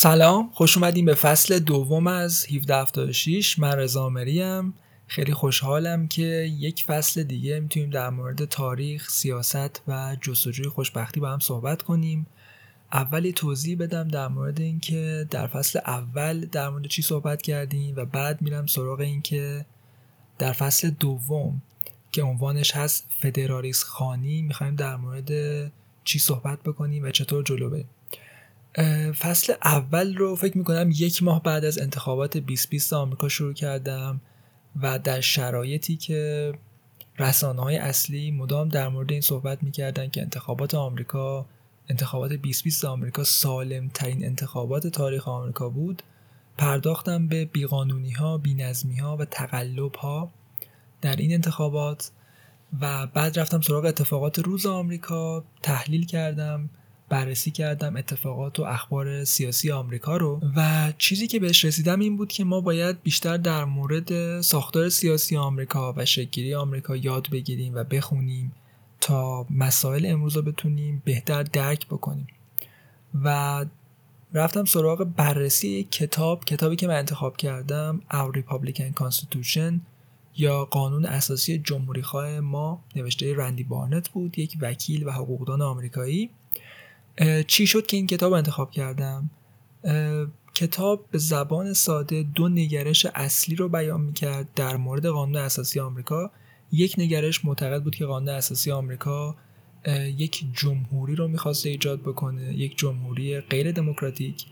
سلام خوش اومدیم به فصل دوم از 1776 من رضا مریم خیلی خوشحالم که یک فصل دیگه می‌تونیم در مورد تاریخ، سیاست و جستجوی خوشبختی با هم صحبت کنیم. اولی توضیح بدم در مورد اینکه در فصل اول در مورد چی صحبت کردیم و بعد میرم سراغ اینکه در فصل دوم که عنوانش هست فدرالیس خانی می‌خوایم در مورد چی صحبت بکنیم و چطور جلو بریم فصل اول رو فکر می‌کنم یک ماه بعد از انتخابات 2020 آمریکا شروع کردم و در شرایطی که رسانه های اصلی مدام در مورد این صحبت می‌کردن که انتخابات آمریکا انتخابات 2020 آمریکا سالم ترین انتخابات تاریخ آمریکا بود پرداختم به بیقانونی ها، بینظمی ها و تقلب ها در این انتخابات و بعد رفتم سراغ اتفاقات روز آمریکا تحلیل کردم بررسی کردم اتفاقات و اخبار سیاسی آمریکا رو و چیزی که بهش رسیدم این بود که ما باید بیشتر در مورد ساختار سیاسی آمریکا و شکلی آمریکا یاد بگیریم و بخونیم تا مسائل امروز رو بتونیم بهتر درک بکنیم. و رفتم سراغ بررسی یک کتاب کتابی که من انتخاب کردم Our Republican Constitution یا قانون اساسی جمهوری خواه ما نوشته رندی بارنت بود یک وکیل و حقوقدان آمریکایی. چی شد که این کتاب انتخاب کردم؟ کتاب به زبان ساده دو نگرش اصلی رو بیان می‌کرد در مورد قانون اساسی آمریکا. یک نگرش معتقد بود که قانون اساسی آمریکا یک جمهوری رو می‌خواسته ایجاد بکنه یک جمهوری غیر دموکراتیک.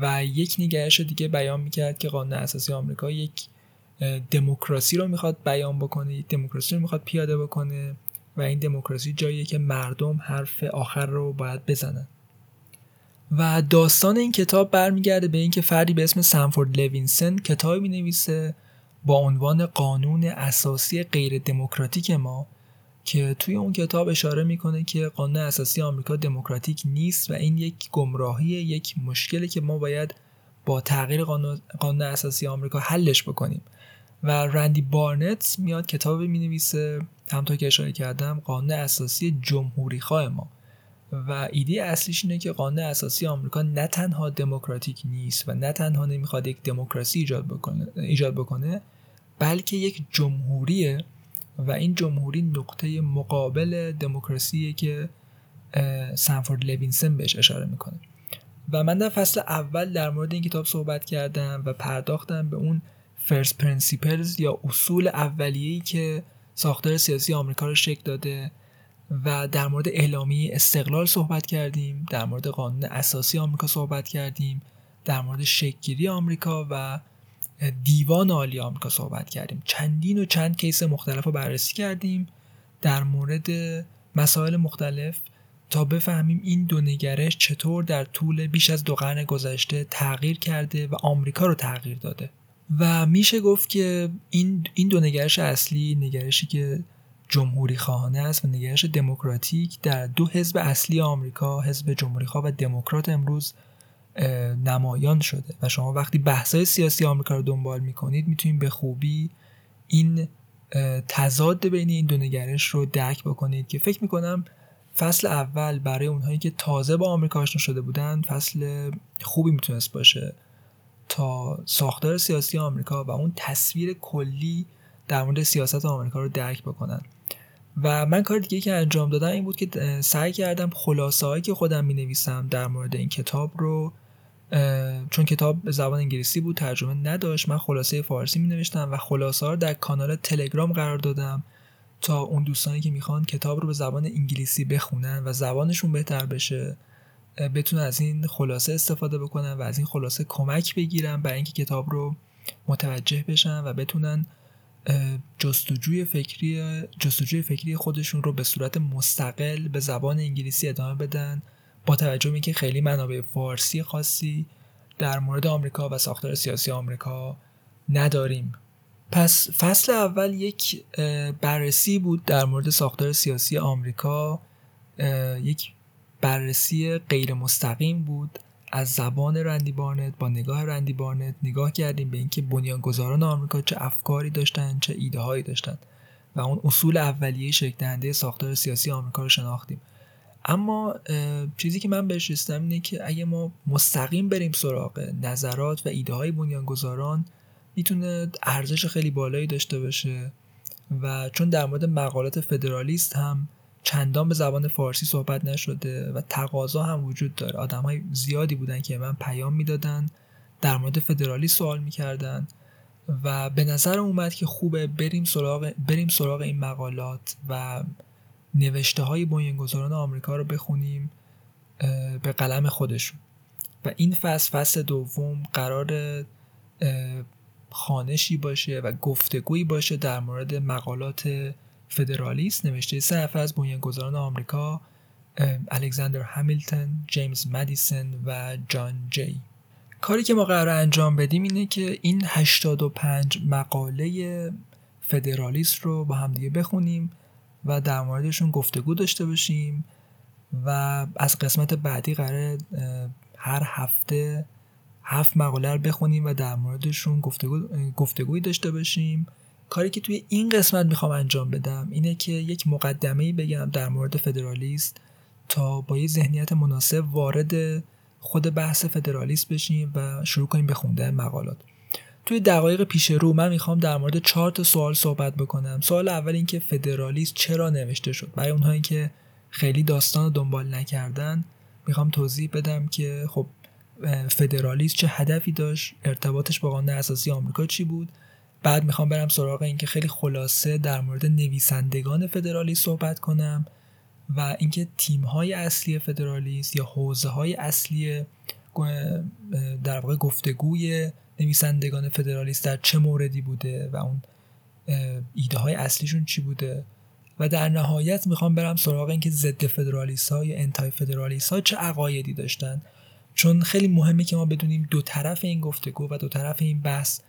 و یک نگرش دیگه بیان می‌کرد که قانون اساسی آمریکا یک دموکراسی رو می‌خواد بیان بکنه یک دموکراسی رو می‌خواد پیاده بکنه. و این دموکراسی جاییه که مردم حرف آخر رو باید بزنن. و داستان این کتاب برمیگرده به اینکه فردی به اسم سنفورد لوینسن کتابی می نویسه با عنوان قانون اساسی غیر دموکراتیک ما که توی اون کتاب اشاره می‌کنه که قانون اساسی آمریکا دموکراتیک نیست و این یک گمراهی یک مشکلی که ما باید با تغییر قانون, قانون اساسی آمریکا حلش بکنیم. و رندی بارنت میاد کتاب می نویسه همطور که اشاره کردم قانون اساسی جمهوری خواه ما. و ایده اصلیش اینه که قانون اساسی آمریکا نه تنها دموکراتیک نیست و نه تنها نمی‌خواد یک دموکراسی ایجاد بکنه ایجاد بکنه بلکه یک جمهوریه و این جمهوری نقطه مقابل دموکراسیه که سنفورد لوینسن بهش اشاره می‌کنه. و من در فصل اول در مورد این کتاب صحبت کردم و پرداختم به اون first principles یا اصول اولیه‌ای که ساختار سیاسی آمریکا رو شکل داده و در مورد اعلامیه استقلال صحبت کردیم در مورد قانون اساسی آمریکا صحبت کردیم در مورد شکلگیری آمریکا و دیوان عالی آمریکا صحبت کردیم. چندین و چند case مختلف رو بررسی کردیم. در مورد مسائل مختلف تا بفهمیم این دو نگرش چطور در طول بیش از دو قرن گذشته تغییر کرده و آمریکا رو تغییر داده. و میشه گفت که این این دو نگرش اصلی نگرشی که جمهوری خواهانه است و نگرش دموکراتیک در دو حزب اصلی آمریکا حزب جمهوری خواه و دموکرات امروز نمایان شده. و شما وقتی بحثای سیاسی آمریکا رو دنبال می‌کنید می‌تونید به خوبی این تضاد بین این دو نگرش رو درک بکنید که فکر می‌کنم فصل اول برای اونهایی که تازه با آمریکا آشنا شده بودن فصل خوبی می‌تونست باشه. تا ساختار سیاسی آمریکا و اون تصویر کلی در مورد سیاست آمریکا رو درک بکنن. و من کار دیگه که انجام دادم این بود که سعی کردم خلاصه هایی که خودم می نویسم در مورد این کتاب رو چون کتاب به زبان انگلیسی بود ترجمه نداشت. من خلاصه فارسی می نوشتم و خلاصه ها رو در کانال تلگرام قرار دادم تا اون دوستانی که می‌خوان کتاب رو به زبان انگلیسی بخونن و زبانشون بهتر بشه. بتونن از این خلاصه استفاده بکنن و از این خلاصه کمک بگیرن برای اینکه کتاب رو متوجه بشن و بتونن جستجوی فکری جستجوی فکری خودشون رو به صورت مستقل به زبان انگلیسی ادامه بدن با توجه به اینکه خیلی منابع فارسی خاصی در مورد آمریکا و ساختار سیاسی آمریکا نداریم. پس فصل اول یک بررسی بود در مورد ساختار سیاسی آمریکا یک بررسی غیر مستقیم بود از زبان رندی بارنت با نگاه رندی بارنت. نگاه کردیم به اینکه بنیانگذاران آمریکا چه افکاری داشتن چه ایده هایی داشتن و اون اصول اولیه شکل دهنده ساختار سیاسی آمریکا رو شناختیم. اما چیزی که من بهش رسیدم اینه که اگه ما مستقیم بریم سراغ نظرات و ایده های بنیانگذاران می‌تونه ارزش خیلی بالایی داشته باشه و چون در مورد مقالات فدرالیست هم چندان به زبان فارسی صحبت نشده و تقاضا هم وجود داره. آدم های زیادی بودن که من پیام می‌دادن در مورد فدرالی سوال می‌کردن و به نظر اومد که خوبه بریم سراغ, بریم سراغ این مقالات و نوشته های بنیانگذاران آمریکا رو بخونیم به قلم خودشون. و این فصل فصل دوم قرار خانشی باشه و گفتگویی باشه در مورد مقالات فدرالیست نوشته سه نفر از بنیانگذاران آمریکا الکساندر همیلتون، جیمز مدیسن و جان جی. کاری که ما قرار انجام بدیم اینه که این 85 مقاله فدرالیست رو با همدیگه بخونیم و در موردشون گفتگو داشته باشیم و از قسمت بعدی قرار هر هفته هفت مقاله رو بخونیم و در موردشون گفتگو، گفتگوی داشته باشیم. کاری که توی این قسمت می‌خوام انجام بدم اینه که یک مقدمه بگم در مورد فدرالیست تا با یه ذهنیت مناسب وارد خود بحث فدرالیست بشیم و شروع کنیم به خوندن مقالات. توی دقایق پیش رو من می‌خوام در مورد چهار تا سوال صحبت بکنم. سوال اول این که فدرالیست چرا نوشته شد؟ برای اونهایی که خیلی داستان رو دنبال نکردن می‌خوام توضیح بدم که خب فدرالیست چه هدفی داشت ارتباطش با قانون اساسی آمریکا چی بود بعد می‌خوام برم سراغ اینکه خیلی خلاصه در مورد نویسندگان فدرالیست صحبت کنم و اینکه تیم های اصلی فدرالیست یا حوزه های اصلی در واقع گفتگوی نویسندگان فدرالیست در چه موردی بوده و اون ایده های اصلیشون چی بوده. و در نهایت می‌خوام برم سراغ اینکه ضد فدرالیست ها یا انتای فدرالیست ها چه عقایدی داشتن. چون خیلی مهمه که ما بدونیم دو طرف این گفتگو و دو طرف این بحث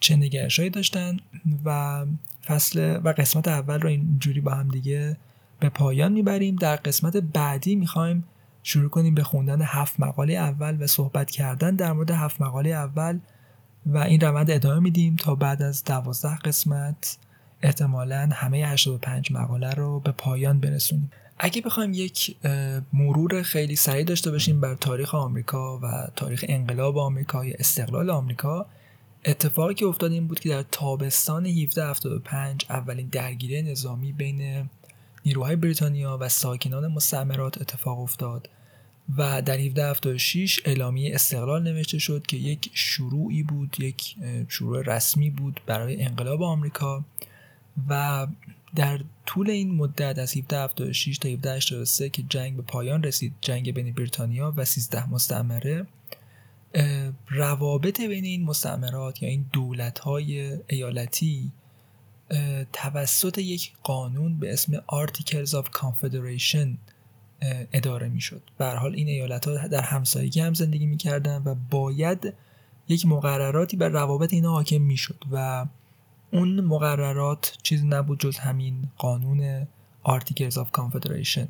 چه نگرشهایی داشتن و فصل و قسمت اول رو اینجوری با هم دیگه به پایان می‌بریم. در قسمت بعدی می‌خوایم شروع کنیم به خوندن هفت مقاله اول و صحبت کردن در مورد هفت مقاله اول و این روند ادامه میدیم تا بعد از دوازده قسمت. احتمالا همه 85 مقاله رو به پایان برسونیم. اگه بخوایم یک مرور خیلی سریع داشته باشیم بر تاریخ آمریکا و تاریخ انقلاب آمریکا یا استقلال آمریکا اتفاقی که افتاد این بود که در تابستان 1775 اولین درگیری نظامی بین نیروهای بریتانیا و ساکنان مستعمرات اتفاق افتاد و در 1776 اعلامیه استقلال نوشته شد که یک شروعی بود یک شروع رسمی بود برای انقلاب آمریکا و در طول این مدت از 1776 تا 1783 که جنگ به پایان رسید جنگ بین بریتانیا و 13 مستعمره روابط بین این مستعمرات یا این دولت های ایالتی توسط یک قانون به اسم Articles of Confederation اداره می‌شد. به حال این ایالت ها در همسایگی هم زندگی می‌کردن و باید یک مقرراتی بر روابط اینا حاکم می‌شد و اون مقررات چیز نبود جز همین قانون Articles of Confederation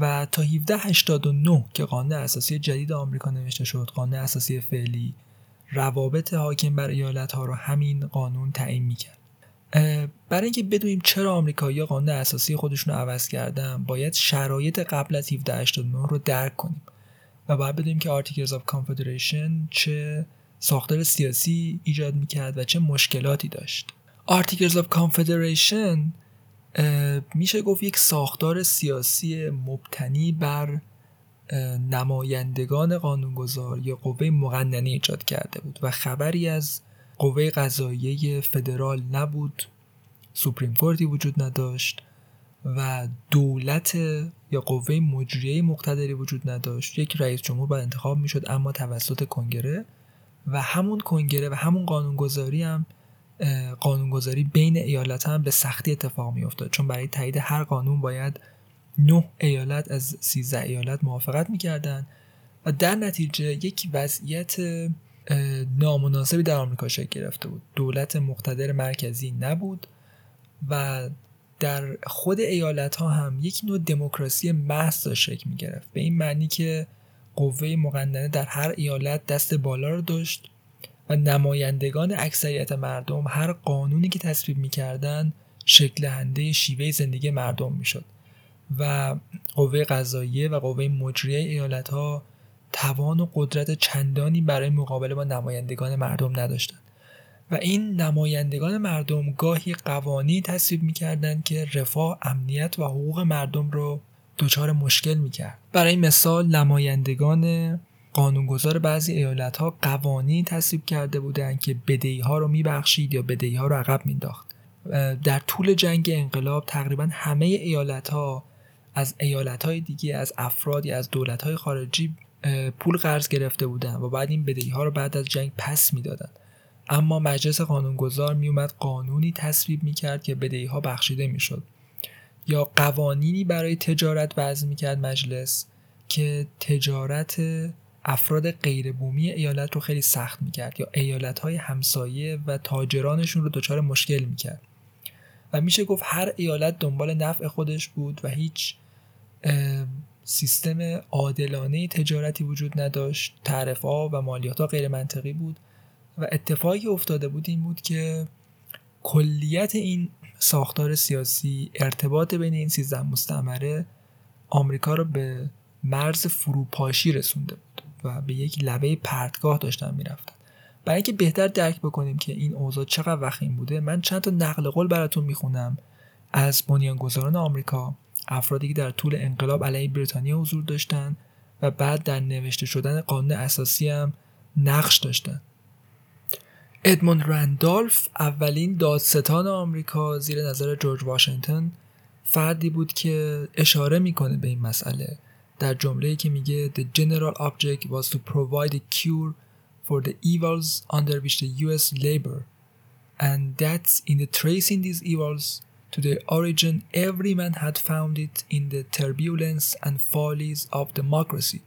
و تا 1789 که قانون اساسی جدید آمریکا نوشته شد قانون اساسی فعلی روابط حاکم بر ایالت ها رو همین قانون تعیین می‌کرد. برای اینکه بدونیم چرا آمریکایی‌ها قانون اساسی خودشون رو عوض کردن باید شرایط قبل از 1789 رو درک کنیم و باید بدونیم که Articles of Confederation چه ساختار سیاسی ایجاد می‌کرد و چه مشکلاتی داشت. Articles of Confederation میشه گفت یک ساختار سیاسی مبتنی بر نمایندگان قانونگذار یا قوه مقننه ایجاد کرده بود و خبری از قوه قضاییه فدرال نبود سوپریم کورتی وجود نداشت و دولت یا قوه مجریه مقتدری وجود نداشت. یک رئیس جمهور باید انتخاب می‌شد اما توسط کنگره و همون کنگره و همون قانونگذاری هم قانونگذاری بین ایالت هم به سختی اتفاق میافتاد. چون برای تایید هر قانون باید نه ایالت از 13 ایالت موافقت می‌کردن و در نتیجه یک وضعیت نامناسبی در آمریکا شکل گرفته بود. دولت مقتدر مرکزی نبود و در خود ایالت ها هم یک نوع دموکراسی محض داشت شکل می گرفت به این معنی که قوه مقننه در هر ایالت دست بالا رو داشت. و نمایندگان اکثریت مردم هر قانونی که تصویب شکل هنده شیوه زندگی مردم می‌شد و قوه قضاییه و قوه مجریه ایالت ها توان و قدرت چندانی برای مقابله با نمایندگان مردم نداشتند. و این نمایندگان مردم گاهی قوانی تصویب می‌کردند که رفاه امنیت و حقوق مردم رو دچار مشکل می‌کرد. برای مثال نمایندگان قانونگذار بعضی ایالت ها قوانین تصویب کرده بودند که بدهی ها رو میبخشید یا بدهی ها رو عقب مینداخت در طول جنگ انقلاب تقریبا همه ایالت ها از ایالت های دیگه از افرادی از دولت های خارجی پول قرض گرفته بودن و بعد این بدهی ها رو بعد از جنگ پس می‌دادن اما مجلس قانونگذار میومد قانونی تصویب می‌کرد که بدهی ها بخشیده می‌شد. یا قوانینی برای تجارت وضع می‌کرد مجلس که تجارت افراد غیربومی ایالت رو خیلی سخت می‌کرد یا ایالت های همسایه و تاجرانشون رو دچار مشکل می‌کرد. و میشه گفت هر ایالت دنبال نفع خودش بود و هیچ سیستم عادلانه تجارتی وجود نداشت. تعرف ها و مالیات ها غیر منطقی بود. و اتفاقی افتاده بود این بود که کلیت این ساختار سیاسی ارتباط بین این سیزده مستعمره آمریکا رو به مرز فروپاشی رسونده بود. و به یک لبه پرتگاه داشتن می‌رفتن. برای اینکه بهتر درک بکنیم که این اوضاع چقدر وخیم بوده من چند تا نقل قول براتون می‌خونم. از بنیانگذاران آمریکا افرادی که در طول انقلاب علیه بریتانیا حضور داشتند و بعد در نوشته شدن قانون اساسی هم نقش داشتند ادموند رندالف اولین دادستان آمریکا زیر نظر جورج واشنگتن فردی بود که اشاره می‌کنه به این مسئله. در جمله که میگه The general object was to provide a cure for the evils under which the US labor and that in the tracing these evils to their origin every man had found it in the turbulence and follies of democracy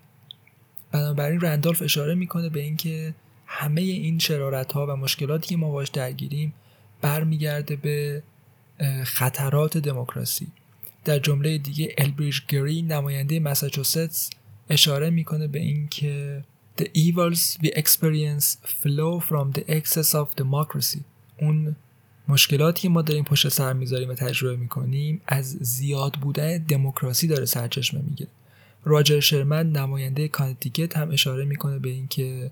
بنابراین رندالف اشاره می‌کنه به اینکه همه این شرارت ها و مشکلاتی که ما باش درگیریم برمیگرده به خطرات دموکراسی در جمله دیگه البریج گری نماینده مساچوستس اشاره می‌کنه به اینکه The evils we experience flow from the excess of democracy. اون مشکلاتی که ما داریم پشت سر می‌ذاریم و تجربه می‌کنیم از زیاد بودن دموکراسی داره سرچشمه می‌گیره. راجر شرمن نماینده کانتیکت هم اشاره می‌کنه به اینکه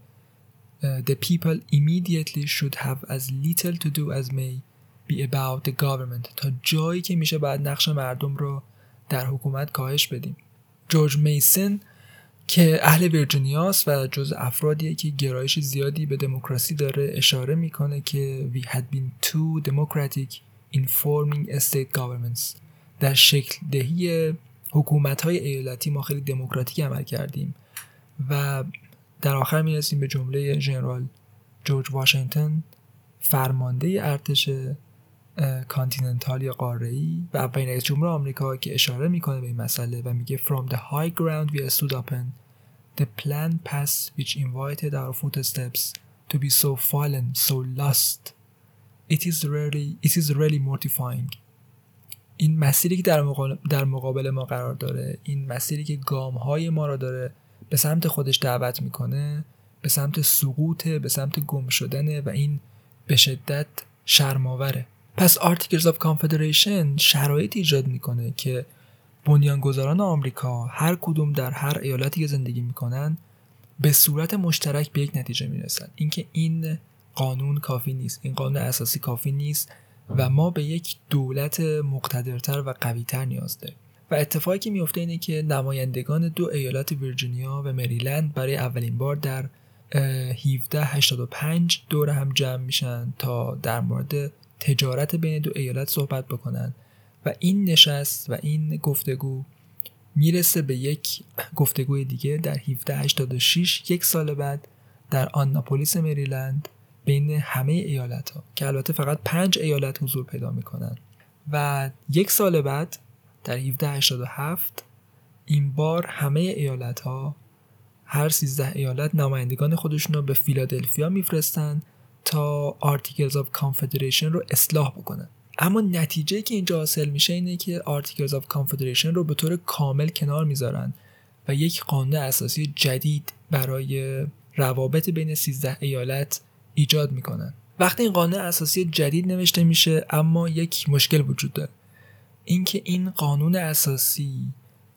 The people immediately should have as little to do as may be about the government تا جایی که میشه بعد نقش مردم رو در حکومت کاهش بدیم. جورج میسن که اهل ویرجینیاست و جز افرادیه که گرایش زیادی به دموکراسی داره اشاره می‌کنه که we had been too democratic in forming state governments. در شکل دهی حکومت های ایالتی ما خیلی دموکراتیک عمل کردیم و در آخر می‌رسیم به جمله ژنرال جورج واشنگتن فرمانده ارتش کانتیننتال یا قاره‌ای و اولین رئیس جمهور آمریکا که اشاره می‌کنه به این مسئله و میگه from the high ground we stood upon the plan passed which invited our footsteps to be so fallen so lost. It is really it is really mortifying. این مسیری که در مقابل, در مقابل ما قرار داره این مسیری که گام های ما را داره به سمت خودش دعوت می‌کنه به سمت سقوط به سمت گم شدنه و این به شدت شرماوره پس Articles of Confederation شرایط ایجاد می‌کنه که بنیانگذاران آمریکا هر کدوم در هر ایالتی که زندگی می‌کنن به صورت مشترک به یک نتیجه می‌رسن. اینکه این قانون کافی نیست این قانون اساسی کافی نیست و ما به یک دولت مقتدرتر و قویتر نیاز داریم. و اتفاقی که میفته اینه که نمایندگان دو ایالت ویرجینیا و مریلند برای اولین بار در 1785 دور هم جمع میشن تا در مورد تجارت بین دو ایالت صحبت بکنن. و این نشست و این گفتگو می‌رسه به یک گفتگوی دیگه در 1786 یک سال بعد در آناپولیس مریلند بین همه ایالت ها که البته فقط پنج ایالت حضور پیدا می‌کنن. و یک سال بعد در 1787 این بار همه ایالت ها هر 13 ایالت نمایندگان خودشون رو به فیلادلفیا میفرستن تا Articles of Confederation رو اصلاح بکنن اما نتیجه که اینجا حاصل میشه اینه که Articles of Confederation رو به طور کامل کنار می‌ذارن و یک قانون اساسی جدید برای روابط بین 13 ایالت ایجاد می‌کنن. وقتی این قانون اساسی جدید نوشته میشه اما یک مشکل وجود داره. اینکه این قانون اساسی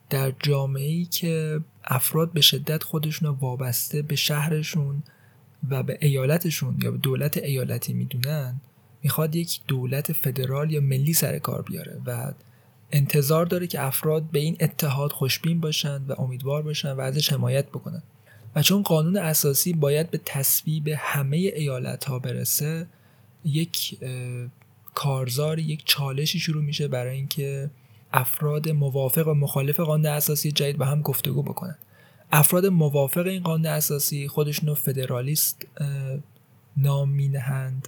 در جامعه ای که افراد به شدت خودشون وابسته به شهرشون و به ایالتشون یا به دولت ایالتی می‌دونن می‌خواد یک دولت فدرال یا ملی سر کار بیاره و انتظار داره که افراد به این اتحاد خوشبین باشند و امیدوار باشن و ازش حمایت بکنن. و چون قانون اساسی باید به تصویب همه ایالت ها برسه یک کارزار یک چالشی شروع میشه برای اینکه افراد موافق و مخالف قانون اساسی جدید با هم گفتگو بکنن. افراد موافق این قانون اساسی خودشون رو فدرالیست نام مینهند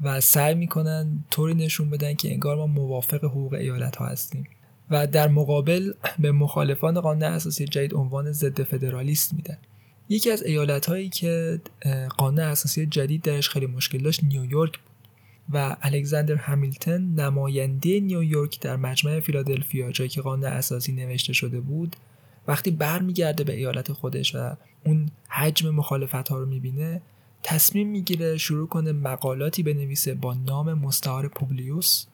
و سعی می‌کنن طوری نشون بدن که انگار ما موافق حقوق ایالت ها هستیم. و در مقابل به مخالفان قانون اساسی جدید عنوان ضد فدرالیست میدن. یکی از ایالت هایی که قانون اساسی جدید درش خیلی مشکل داشت نیویورک و الکساندر همیلتون نماینده نیویورک در مجمع فیلادلفیا جایی که قانون اساسی نوشته شده بود وقتی برمیگرده به ایالت خودش و اون حجم مخالفت ها رو می‌بینه تصمیم می‌گیره شروع کنه مقالاتی بنویسه با نام مستعار پوبلیوس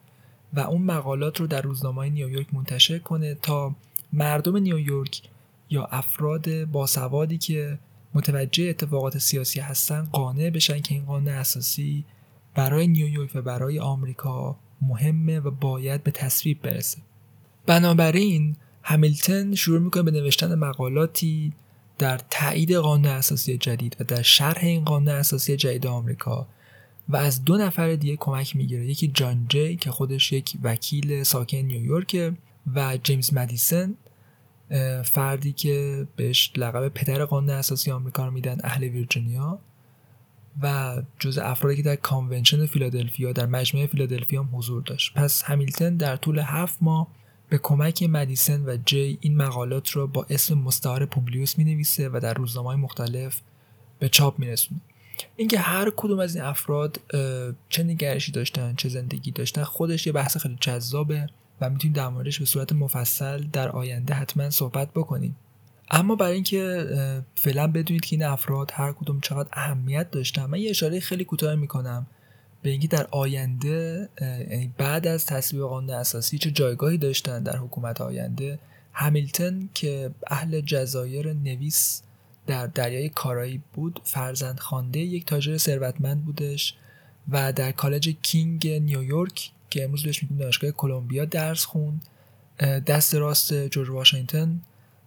و اون مقالات رو در روزنامه نیویورک منتشر کنه تا مردم نیویورک یا افراد باسوادی که متوجه اتفاقات سیاسی هستن قانع بشن که این قانون اساسی برای نیویورک و برای آمریکا مهمه و باید به تصویب برسه. بنابراین همیلتون شروع می‌کنه به نوشتن مقالاتی در تایید قانون اساسی جدید و در شرح این قانون اساسی جدید آمریکا و از دو نفر دیگه کمک می‌گیره. یکی جان جی که خودش یک وکیل ساکن نیویورک و جیمز مدیسن فردی که بهش لقب پدر قانون اساسی آمریکا رو میدن اهل ویرجینیا و جز افرادی که در convention فیلادلفیا در مجمع فیلادلفیا حضور داشت. پس همیلتون در طول هفت ماه به کمک مدیسن و جی این مقالات رو با اسم مستعار پوبلیوس می نویسه و در روزنامه مختلف به چاپ می رسونه. اینکه هر کدوم از این افراد چه نگرشی داشتن چه زندگی داشتن خودش یه بحث خیلی جذابه و می‌تونیم در موردش به صورت مفصل در آینده حتما صحبت بکنیم اما برای اینکه فعلا بدونید که این افراد هر کدوم چقدر اهمیت داشتن من یه اشاره خیلی کوتاه می‌کنم به اینکه در آینده یعنی بعد از تصویب قانون اساسی چه جایگاهی داشتن در حکومت آینده؟ همیلتون که اهل جزایر نویس در دریای کارایی بود فرزند خانده یک تاجر ثروتمند بودش و در کالج کینگ نیویورک که امروز بهش میگیم دانشگاه کلمبیا درس خوند. دست راست جورج واشنگتن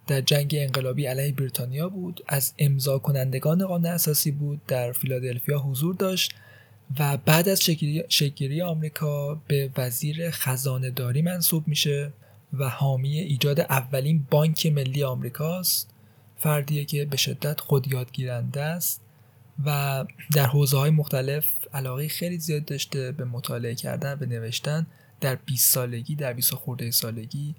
در جنگ انقلابی علیه بریتانیا بود. از امضا کنندگان قانون اساسی بود در فیلادلفیا حضور داشت. و بعد از شکلگیری آمریکا به وزیر خزانه داری منصوب میشه و حامی ایجاد اولین بانک ملی آمریکاست. فردیه که به شدت خود یادگیرنده است و در حوزه های مختلف علاقه خیلی زیاد داشته به مطالعه کردن به نوشتن در 20 سالگی در 20 خورده سالگی.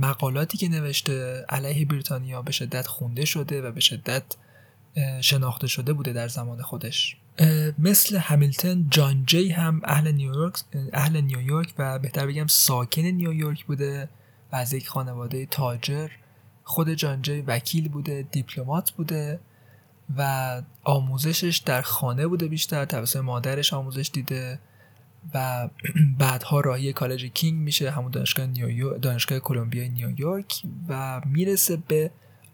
مقالاتی که نوشته علیه بریتانیا به شدت خونده شده و به شدت شناخته شده بوده در زمان خودش. مثل همیلتون جان جی هم اهل نیویورک اهل نیویورک و بهتر بگم ساکن نیویورک بوده و از یک خانواده تاجر. خود جان جی وکیل بوده دیپلمات بوده و آموزشش در خانه بوده بیشتر توسط مادرش آموزش دیده و بعدها راهی کالج کینگ میشه همون دانشگاه نیویورک دانشگاه کلمبیا نیویورک و می‌رسه به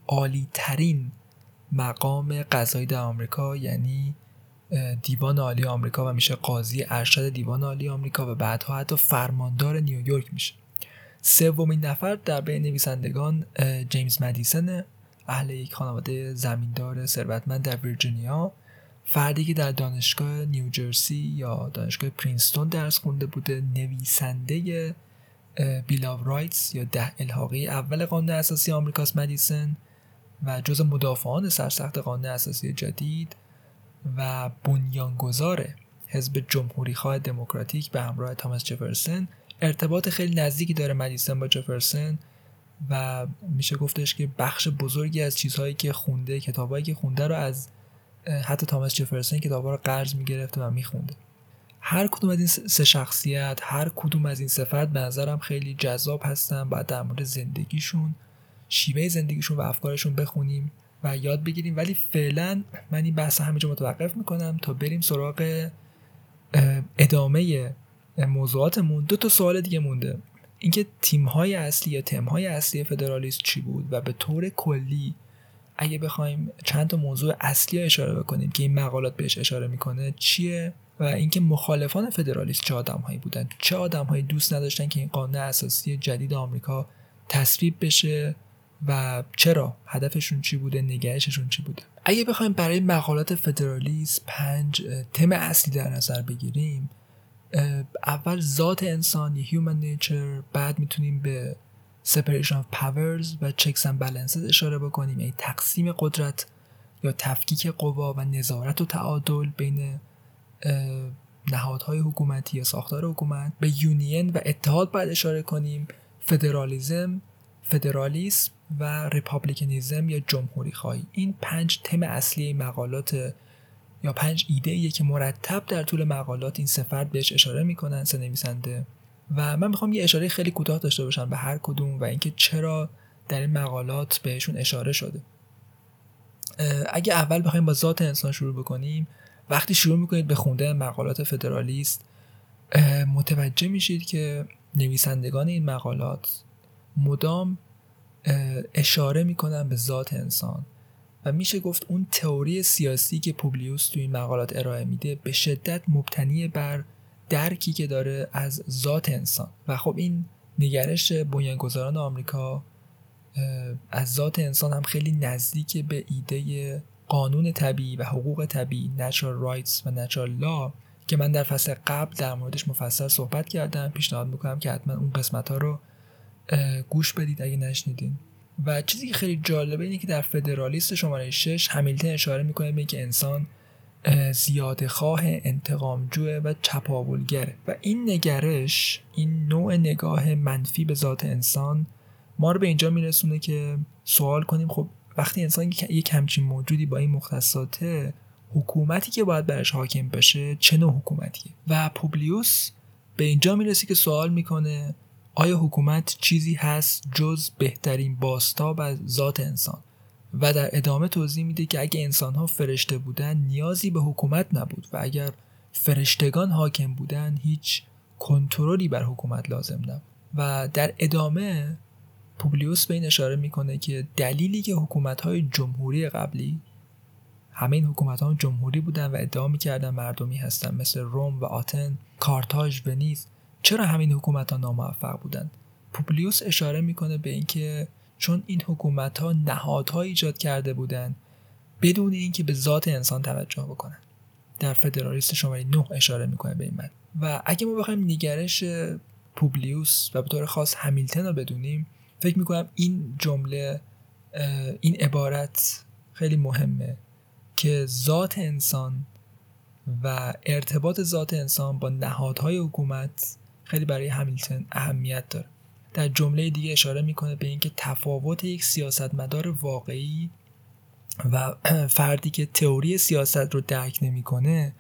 عالی ترین مقام قضایی در آمریکا یعنی دیوان عالی آمریکا و میشه قاضی ارشد دیوان عالی آمریکا و بعدها حتی فرماندار نیویورک میشه. سومین نفر در بین نویسندگان جیمز مدیسن اهل یک خانواده زمیندار ثروتمند در ویرجینیا فردی که در دانشگاه نیوجرسی یا دانشگاه پرینستون درس خونده بوده نویسنده Bill of Rights یا ده الحاقی اول قانون اساسی آمریکاست مدیسن و جز مدافعان سرسخت قانون اساسی جدید. و بنیانگذار حزب جمهوری خواه دموکراتیک به همراه تاماس جفرسون ارتباط خیلی نزدیکی داره مدیسن با جفرسون و میشه گفتش که بخش بزرگی از چیزهایی که خونده کتابهایی که خونده رو از حتی تاماس جفرسون کتابها رو قرض می‌گرفته و میخونده. هر کدوم از این سه شخصیت هر کدوم از این صفت به نظرم خیلی جذاب هستن. باید در مورد زندگیشون شیوه زندگیشون و افکارشون بخونیم. و یاد بگیریم. ولی فعلا من این بحث همینجا متوقف می‌کنم تا بریم سراغ ادامه موضوعاتمون. دو تا سوال دیگه مونده. اینکه تیم های اصلی یا تم های اصلی فدرالیست چی بود و به طور کلی اگه بخوایم چند تا موضوع اصلی اشاره بکنیم که این مقالات بهش اشاره می‌کنه چیه؟ و اینکه مخالفان فدرالیست چه آدمهایی بودن؟ چه آدمهایی دوست نداشتن که این قانون اساسی جدید آمریکا تصویب بشه؟ و چرا؟ هدفشون چی بوده؟ نگهششون چی بوده؟ اگه بخوایم برای مقالات فدرالیست پنج تم اصلی در نظر بگیریم اول ذات انسان یا human nature بعد می‌تونیم به separation of powers و checks and balances اشاره بکنیم. یعنی تقسیم قدرت یا تفکیک قوا و نظارت و تعادل بین نهادهای حکومتی یا ساختار حکومت. به یونین و اتحاد باید اشاره کنیم. فدرالیزم فدرالیسم و ریپابلیکنیزم یا جمهوری خواهی. این پنج تم اصلی مقالات یا پنج ایده که مرتب در طول مقالات این سفر بهش اشاره می‌کنن سه نویسنده. و من می‌خوام یه اشاره خیلی کوتاه داشته باشم به هر کدوم و اینکه چرا در این مقالات بهشون اشاره شده. اگه اول بخوایم با ذات انسان شروع بکنیم وقتی شروع می‌کنید به خوندن مقالات فدرالیست متوجه میشید که نویسندگان این مقالات مدام اشاره می‌کنن به ذات انسان. و میشه گفت اون تئوری سیاسی که پوبلیوس تو این مقالات ارائه میده به شدت مبتنی بر درکی که داره از ذات انسان. و خب این نگرش بنیانگذاران آمریکا از ذات انسان هم خیلی نزدیک به ایده قانون طبیعی و حقوق طبیعی natural rights و natural law که من در فصل قبل در موردش مفصل صحبت کردم. پیشنهاد می‌کنم که حتما اون قسمت ها رو گوش بدید اگه نشنیدین. و چیزی که خیلی جالبه اینه که در فدرالیست شماره 6 همیلتن اشاره می‌کنه به که انسان زیاده خواه انتقامجوه و چپاولگره. و این نگرش این نوع نگاه منفی به ذات انسان ما رو به اینجا میرسونه که سوال کنیم خب وقتی انسان یک همچین موجودی با این مختصاته حکومتی که باید برش حاکم بشه چه نوع حکومتیه؟ و پوبلیوس به اینجا می‌رسی که سوال می‌کنه آیا حکومت چیزی هست جز بهترین باستاب از ذات انسان؟ و در ادامه توضیح میده که اگه انسان ها فرشته بودن نیازی به حکومت نبود و اگر فرشتگان حاکم بودن هیچ کنترلی بر حکومت لازم نبود. و در ادامه پوبلیوس به این اشاره می‌کنه که دلیلی که حکومت های جمهوری قبلی همه این حکومت ها جمهوری بودن و ادعا می‌کردن مردمی هستن مثل روم و آتن کارتاژ ونیز چرا همین حکومت ها ناموفق بودن؟ پوبلیوس اشاره می‌کنه به اینکه چون این حکومت ها نهادها ایجاد کرده بودند بدون اینکه به ذات انسان توجه بکنن. در فدرالیست شماره 9 اشاره می‌کنه به این من و اگه ما بخوایم نگرش پوبلیوس و به طور خاص همیلتن رو بدونیم فکر می‌کنم این جمله این عبارت خیلی مهمه که ذات انسان و ارتباط ذات انسان با نهادهای حکومت خیلی برای همیلتن اهمیت داره. در جمله دیگه اشاره می‌کنه به اینکه تفاوت یک سیاستمدار واقعی و فردی که تئوری سیاست رو درک نمی‌کنه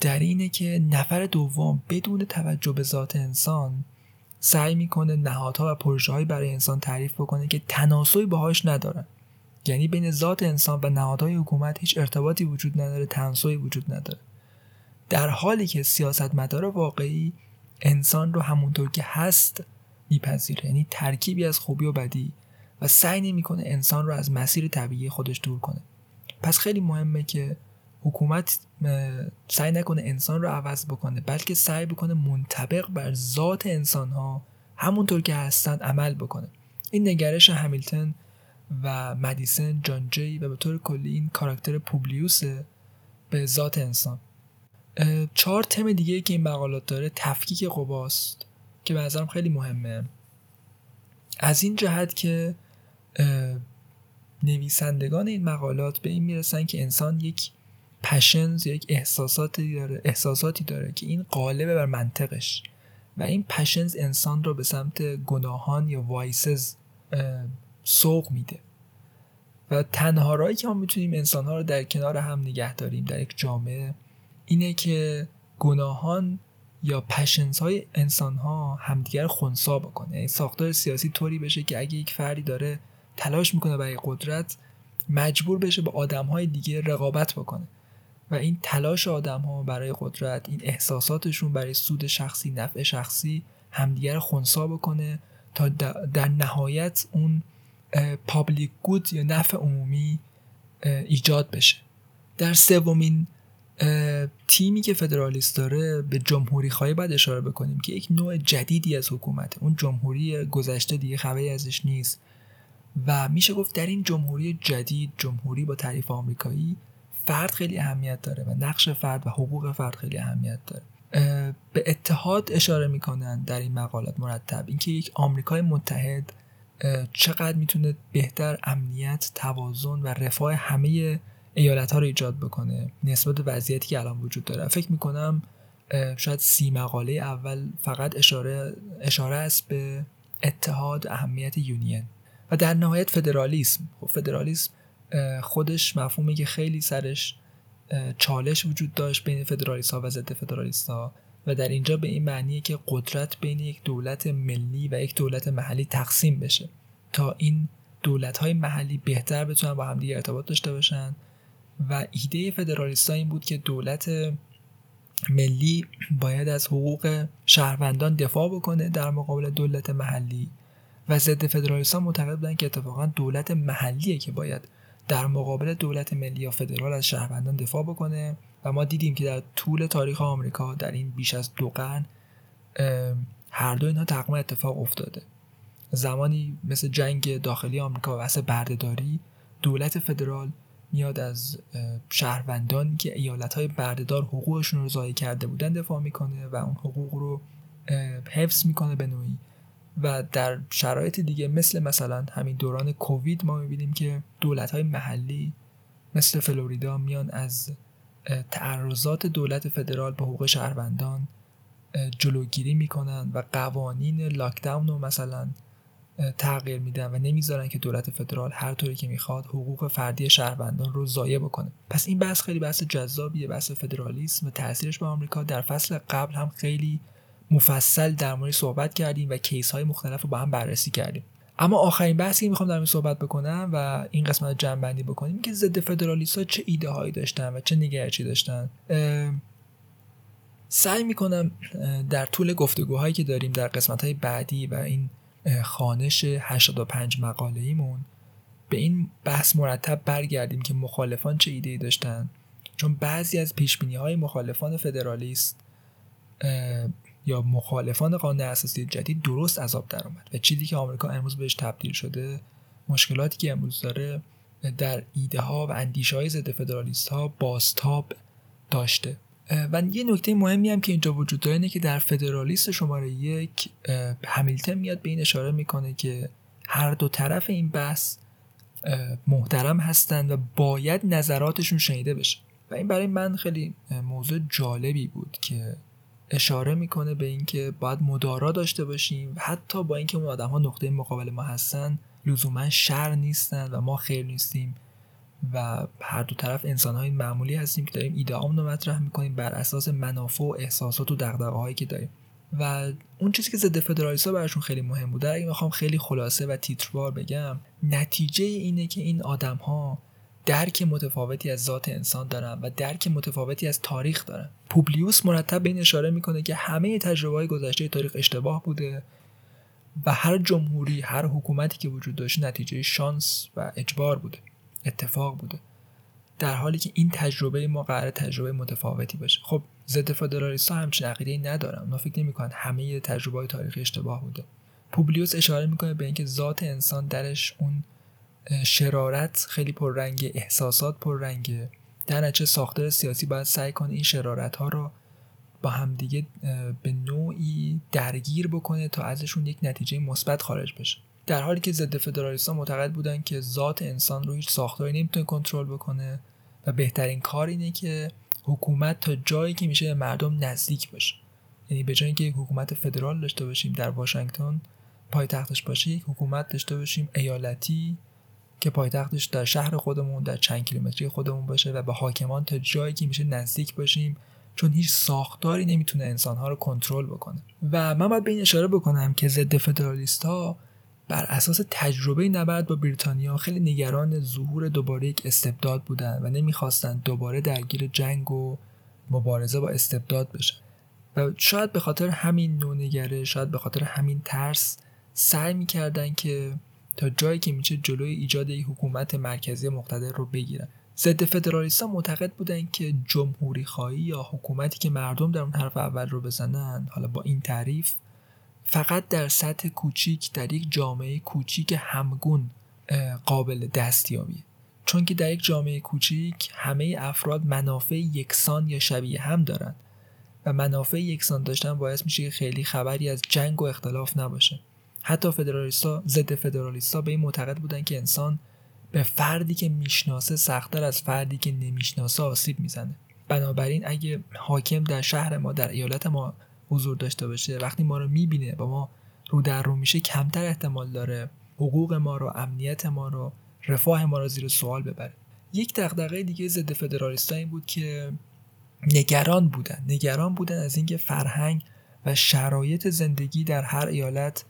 در اینه که نفر دوم بدون توجه به ذات انسان سعی می‌کنه نهادها و پروژه برای انسان تعریف بکنه که تناسبی باهاش ندارن. یعنی بین ذات انسان و نهادهای حکومت هیچ ارتباطی وجود نداره تناسبی وجود نداره. در حالی که سیاستمدار واقعی انسان رو همونطور که هست میپذیره. یعنی ترکیبی از خوبی و بدی. و سعی نمی‌کنه انسان رو از مسیر طبیعی خودش دور کنه. پس خیلی مهمه که حکومت سعی نکنه انسان رو عوض بکنه بلکه سعی بکنه منطبق بر ذات انسان ها همونطور که هستن عمل بکنه. این نگرش همیلتن و مدیسن جان جی و به طور کلی این کاراکتر پوبلیوس به ذات انسان. چهار تم دیگه که این مقالات داره تفکیک قباست که به نظرم خیلی مهمه. از این جهت که نویسندگان این مقالات به این می‌رسن که انسان یک پشنز یک احساساتی داره احساساتی داره که این غالبه بر منطقش. و این passions انسان رو به سمت گناهان یا vices سوق میده. و تنها راهی که ما می‌تونیم انسان ها رو در کنار هم نگه داریم در یک جامعه اینه که گناهان یا passions های انسان ها همدیگر خونسا بکنه. یعنی ساختار سیاسی طوری بشه که اگه یک فردی داره تلاش می‌کنه برای قدرت مجبور بشه با آدم های دیگه رقابت بکنه. و این تلاش آدم ها برای قدرت این احساساتشون برای سود شخصی نفع شخصی همدیگر خونسا بکنه تا در نهایت اون پابلیک گود یا نفع عمومی ایجاد بشه. در سومین تیمی که فدرالیست داره به جمهوری خواهی باید اشاره بکنیم که یک نوع جدیدی از حکومت اون جمهوری گذشته دیگه خبری ازش نیست. و میشه گفت در این جمهوری جدید جمهوری با تعریف آمریکایی فرد خیلی اهمیت داره و نقش فرد و حقوق فرد خیلی اهمیت داره. به اتحاد اشاره می‌کنن در این مقالات مرتب. اینکه یک آمریکای متحد چقدر می‌تونه بهتر امنیت توازن و رفاه همه ایالت ها رو ایجاد بکنه. نسبت وضعیتی که الان وجود داره. فکر می‌کنم شاید سی مقاله اول فقط اشاره اشاره است به اتحاد اهمیت یونین. و در نهایت فدرالیسم. خب فدرالیسم خودش مفهومی که خیلی سرش چالش وجود داشت بین فدرالیست ها و ضد فدرالیست ها و در اینجا به این معنیه که قدرت بین یک دولت ملی و یک دولت محلی تقسیم بشه. تا این دولت های محلی بهتر بتونن با همدیگه ارتباط داشته باشن. و ایده فدرالیست این بود که دولت ملی باید از حقوق شهروندان دفاع بکنه در مقابل دولت محلی. و ضد فدرالیست معتقد بودن که اتفاقا دولت محلیه که باید در مقابل دولت ملی یا فدرال از شهروندان دفاع بکنه. و ما دیدیم که در طول تاریخ آمریکا در این بیش از دو قرن هر دو اینها تقریبا اتفاق افتاده. زمانی مثل جنگ داخلی آمریکا و بحث بردهداری دولت فدرال میاد از شهروندانی که ایالت های بردهدار حقوقشون رو ضایع کرده بودن دفاع می‌کنه و اون حقوق رو حفظ می‌کنه به نوعی. و در شرایط دیگه مثل مثلا همین دوران کووید ما می‌بینیم که دولت های محلی مثل فلوریدا میان از تعرضات دولت فدرال به حقوق شهروندان جلوگیری می‌کنن و قوانین لاکداون رو مثلا تغییر میدن و نمی‌ذارن که دولت فدرال هر طوری که می‌خواد حقوق فردی شهروندان رو ضایع بکنه. پس این بحث خیلی بحث جذابیه بحث فدرالیسم و تاثیرش به آمریکا. در فصل قبل هم خیلی مفصل در مورد صحبت کردیم و کیس های مختلف رو با هم بررسی کردیم. اما آخرین بحثی که می‌خوام در مورد صحبت بکنم و این قسمت جمع بندی بکنیم که ضد فدرالیست چه ایده هایی داشتن و چه نگرچی داشتن. سعی می‌کنم در طول گفتگوهایی که داریم در قسمت های بعدی و این خانش 85 مقاله ایمون به این بحث مرتب برگردیم که مخالفان چه ایده داشتن. چون بعضی از پیش های مخالفان فدرالیست یا مخالفان قانون اساسی جدید درست عذاب در اومد و چیزی که آمریکا امروز بهش تبدیل شده مشکلاتی که امروز داره در ایده ها و اندیشه های ضد فدرالیست ها باستاب داشته. و یه نکته مهمی هم که اینجا وجود داره اینه که در فدرالیست شماره یک همیلتن میاد به این اشاره می‌کنه که هر دو طرف این بحث محترم هستند و باید نظراتشون شنیده بشه. و این برای من خیلی موضوع جالبی بود که اشاره می‌کنه به اینکه باید مدارا داشته باشیم. و حتی با اینکه اون آدم ها نقطه مقابل ما هستن لزوما شر نیستن و ما خیر نیستیم. و هر دو طرف انسان های معمولی هستیم که داریم ایده رو مطرح می‌کنیم بر اساس منافع و احساسات و دقدقه هایی که داریم. و اون چیزی که ضد فدرالیستا براشون خیلی مهم بود. اگه می‌خوام خیلی خلاصه و تیتروار بگم نتیجه اینه که این آدم ها درک متفاوتی از ذات انسان دارن و درک متفاوتی از تاریخ دارن. پوبلیوس مرتب به این اشاره می‌کنه که همه تجربه های گذشته تاریخ اشتباه بوده و هر جمهوری هر حکومتی که وجود داشت نتیجه شانس و اجبار بوده. اتفاق بوده. در حالی که این تجربه ما قرار تجربه متفاوتی باشه. خب ضد فدرالیست‌ها همچین عقیده ندارن. اونا فکر نمی‌کنن همه تجربه های تاریخی اشتباه بوده. پوبلیوس اشاره می‌کنه به اینکه ذات انسان درش اون شرارت خیلی پررنگ احساسات پررنگه. در نتیجه ساختار سیاسی باید سعی کنه این شرارت ها رو با همدیگه به نوعی درگیر بکنه تا ازشون یک نتیجه مثبت خارج بشه. در حالی که ضد فدرالیستان معتقد بودن که ذات انسان رو هیچ ساختاری نمی‌تونه کنترل بکنه و بهترین کار اینه که حکومت تا جایی که میشه مردم نزدیک باشه. یعنی به جای اینکه حکومت فدرال داشته باشیم در واشنگتن پایتختش باشه یک حکومت داشته باشیم ایالتی که پایتختش در شهر خودمون در چند کیلومتری خودمون باشه و به حاکمان تا جایی که میشه نزدیک باشیم چون هیچ ساختاری نمی‌تونه انسانها رو کنترل بکنه. و من باید به این اشاره بکنم که ضد فدرالیست ها بر اساس تجربه نبرد با بریتانیا خیلی نگران ظهور دوباره یک استبداد بودن و نمی‌خواستند دوباره درگیر جنگ و مبارزه با استبداد بشن. و شاید به خاطر همین نونگره شاید به خاطر همین ترس سعی می‌کردن که تا جایی که میشه جلوی ایجاد یک حکومت مرکزی مقتدر رو بگیرن. ضد فدرالیستا معتقد بودن که جمهوری خواهی یا حکومتی که مردم در اون حرف اول رو بزنن حالا با این تعریف فقط در سطح کوچیک در یک جامعه کوچیک همگون قابل دستیابیه. چون که در یک جامعه کوچیک همه افراد منافع یکسان یا شبیه هم دارند و منافع یکسان داشتن باعث میشه که خیلی خبری از جنگ و اختلاف نباشه. حتی فدرالیستا ضد فدرالیستا به این معتقد بودن که انسان به فردی که می‌شناسه سختتر از فردی که نمی‌شناسه آسیب می‌زنه. بنابراین اگه حاکم در شهر ما در ایالت ما حضور داشته باشه. وقتی ما رو می‌بینه با ما رو در رو میشه کمتر احتمال داره حقوق ما رو امنیت ما رو رفاه ما رو زیر سوال ببره. یک دغدغه دیگه ضد فدرالیستا این بود که نگران بودن. نگران بودن از اینکه فرهنگ و شرایط زندگی در هر ایالت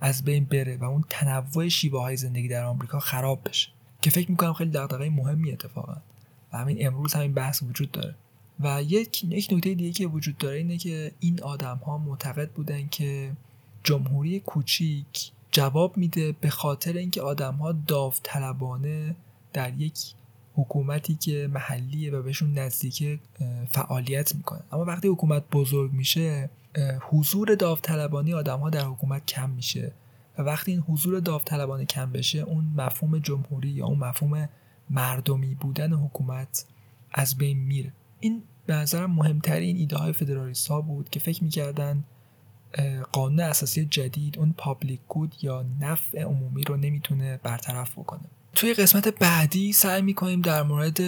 از بین بره و اون تنوع شیوه های زندگی در آمریکا خراب بشه. که فکر می‌کنم خیلی دغدغه مهمی اتفاقا. و همین امروز همین بحث وجود داره. و یک یک نکته دیگه که وجود داره اینه که این آدم ها معتقد بودن که جمهوری کوچیک جواب میده به خاطر اینکه آدم ها داوطلبانه در یک حکومتی که محلیه و بهشون نزدیک فعالیت می‌کنه اما وقتی حکومت بزرگ میشه حضور داوطلبانی آدم ها در حکومت کم میشه و وقتی این حضور داوطلبانه کم بشه اون مفهوم جمهوری یا اون مفهوم مردمی بودن حکومت از بین میره. این به نظرم مهمترین ایده های فدرالیست ها بود که فکر می‌کردن قانون اساسی جدید اون پابلیک گود یا نفع عمومی رو نمی‌تونه برطرف بکنه. توی قسمت بعدی سعی می‌کنیم در مورد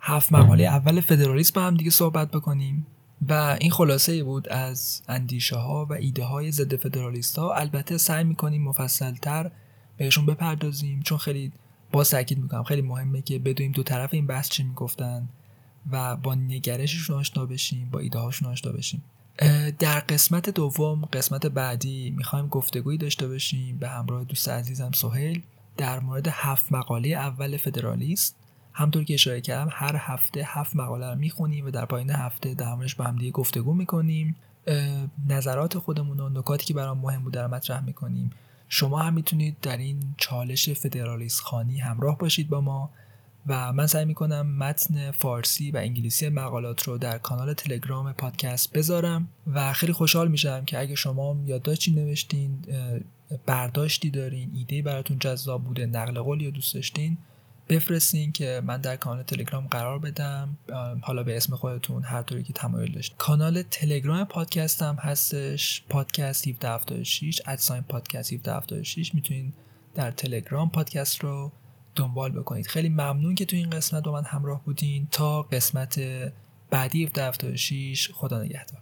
هفت مقاله اول فدرالیسم با هم دیگه صحبت بکنیم و این خلاصه بود از اندیشه ها و ایده های ضد فدرالیست ها البته سعی می‌کنیم مفصل تر بهشون بپردازیم چون خیلی با تاکید می‌کنم خیلی مهمه که بدونیم دو طرف این بحث چی می‌گفتن. و با نگرششون آشنا بشیم با ایده هاشون آشنا بشیم. در قسمت دوم قسمت بعدی می‌خوایم گفتگویی داشته باشیم به همراه دوست عزیزم سهیل. در مورد هفت مقاله اول فدرالیست. همطور که اشاره کردم هر هفته هفت مقاله رو می‌خونیم و در پایین هفته در موردش با هم دیگه گفتگو می‌کنیم. نظرات خودمون و نکاتی که برام مهم بود در مطرح می‌کنیم. شما هم می‌تونید در این چالش فدرالیست خانی همراه باشید با ما. و من سعی می‌کنم متن فارسی و انگلیسی مقالات رو در کانال تلگرام پادکست بذارم و خیلی خوشحال میشم که اگه شما یادداشتی نوشتین برداشتی دارین ایده براتون جذاب بوده نقل قول یا دوست داشتین بفرستین که من در کانال تلگرام قرار بدم. حالا به اسم خودتون هر طوری که تمایل داشت کانال تلگرام پادکست هم هستش پادکست 1776 ادساین پادکست 1776 می‌تونین در تلگرام پادکست رو دنبال بکنید. خیلی ممنون که تو این قسمت با من همراه بودین. تا قسمت بعدی 1776 خدا نگهدار.